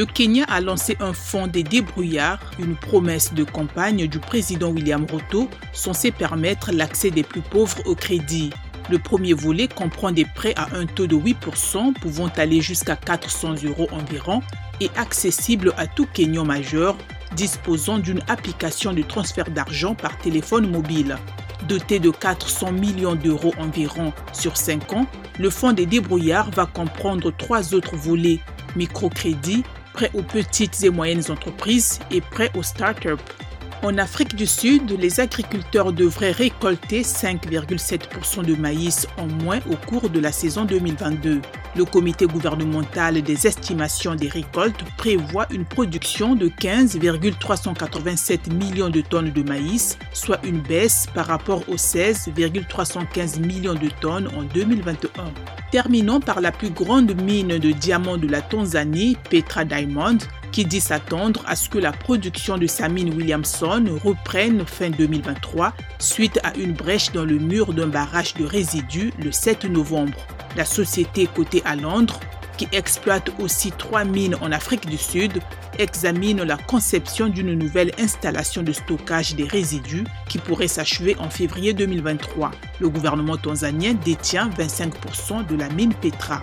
le Kenya a lancé un fonds des débrouillards, une promesse de campagne du président William Ruto censée permettre l'accès des plus pauvres au crédit. Le premier volet comprend des prêts à un taux de 8% pouvant aller jusqu'à 400 euros environ et accessible à tout Kenyan majeur disposant d'une application de transfert d'argent par téléphone mobile. Doté de 400 millions d'euros environ sur 5 ans, le fonds des débrouillards va comprendre trois autres volets microcrédit, prêts aux petites et moyennes entreprises et prêts aux start-up. En Afrique du Sud, les agriculteurs devraient récolter 5,7% de maïs en moins au cours de la saison 2022. Le comité gouvernemental des estimations des récoltes prévoit une production de 15,387 millions de tonnes de maïs, soit une baisse par rapport aux 16,315 millions de tonnes en 2021. Terminons par la plus grande mine de diamants de la Tanzanie, Petra Diamond, qui dit s'attendre à ce que la production de sa mine Williamson reprenne fin 2023 suite à une brèche dans le mur d'un barrage de résidus le 7 novembre. La société cotée à Londres, qui exploite aussi trois mines en Afrique du Sud, examine la conception d'une nouvelle installation de stockage des résidus qui pourrait s'achever en février 2023. Le gouvernement tanzanien détient 25% de la mine Petra.